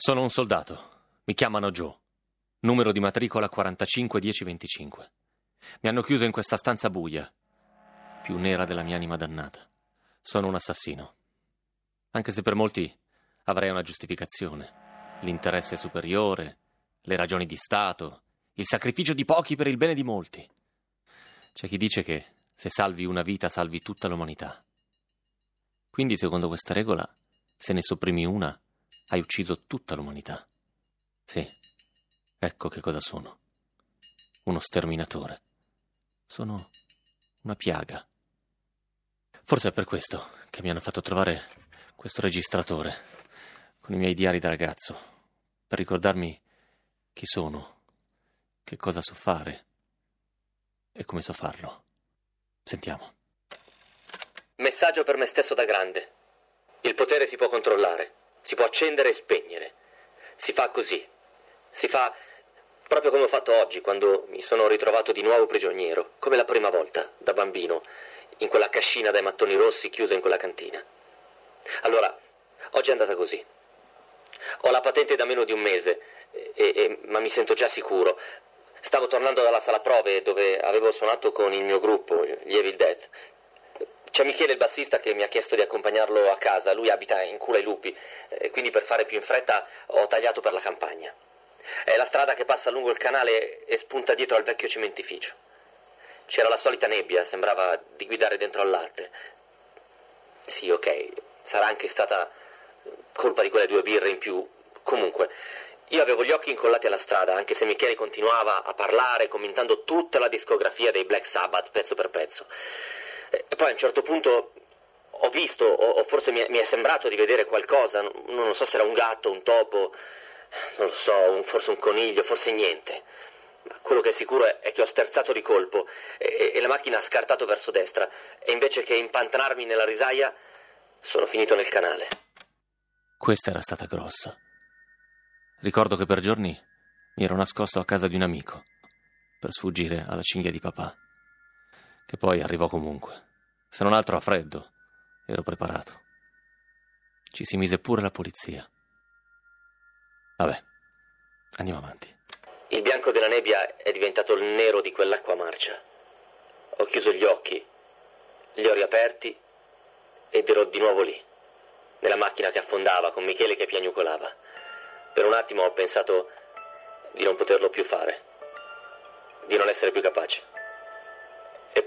Sono un soldato. Mi chiamano Joe. Numero di matricola 451025. Mi hanno chiuso in questa stanza buia, più nera della mia anima dannata. Sono un assassino. Anche se per molti avrei una giustificazione. L'interesse superiore, le ragioni di Stato, il sacrificio di pochi per il bene di molti. C'è chi dice che se salvi una vita salvi tutta l'umanità. Quindi, secondo questa regola, se ne sopprimi una, hai ucciso tutta l'umanità. Sì, ecco che cosa sono. Uno sterminatore. Sono una piaga. Forse è per questo che mi hanno fatto trovare questo registratore con i miei diari da ragazzo, per ricordarmi chi sono, che cosa so fare e come so farlo. Sentiamo. Messaggio per me stesso da grande. Il potere si può controllare. Si può accendere e spegnere. Si fa così. Si fa proprio come ho fatto oggi, quando mi sono ritrovato di nuovo prigioniero, come la prima volta, da bambino, in quella cascina dai mattoni rossi chiusa in quella cantina. Allora, oggi è andata così. Ho la patente da meno di un mese, e, e, ma mi sento già sicuro. Stavo tornando dalla sala prove dove avevo suonato con il mio gruppo, gli Evil Death, c'è Michele il bassista che mi ha chiesto di accompagnarlo a casa, lui abita in Cura ai Lupi, e quindi per fare più in fretta ho tagliato per la campagna. È la strada che passa lungo il canale e spunta dietro al vecchio cementificio. C'era la solita nebbia, sembrava di guidare dentro al latte. Sì, ok, sarà anche stata colpa di quelle due birre in più. Comunque, io avevo gli occhi incollati alla strada, anche se Michele continuava a parlare, commentando tutta la discografia dei Black Sabbath pezzo per pezzo. E poi a un certo punto ho visto, o, forse mi è, sembrato di vedere qualcosa, non, so se era un gatto, un topo, non lo so, forse un coniglio, forse niente. Ma quello che è sicuro è, che ho sterzato di colpo e, la macchina ha scartato verso destra e invece che impantanarmi nella risaia sono finito nel canale. Questa era stata grossa. Ricordo che per giorni mi ero nascosto a casa di un amico per sfuggire alla cinghia di papà che poi arrivò comunque. Se non altro a freddo, ero preparato. Ci si mise pure la polizia. Vabbè, andiamo avanti. Il bianco della nebbia è diventato il nero di quell'acqua marcia. Ho chiuso gli occhi, li ho riaperti ed ero di nuovo lì, nella macchina che affondava, con Michele che piagnucolava. Per un attimo ho pensato di non poterlo più fare, di non essere più capace.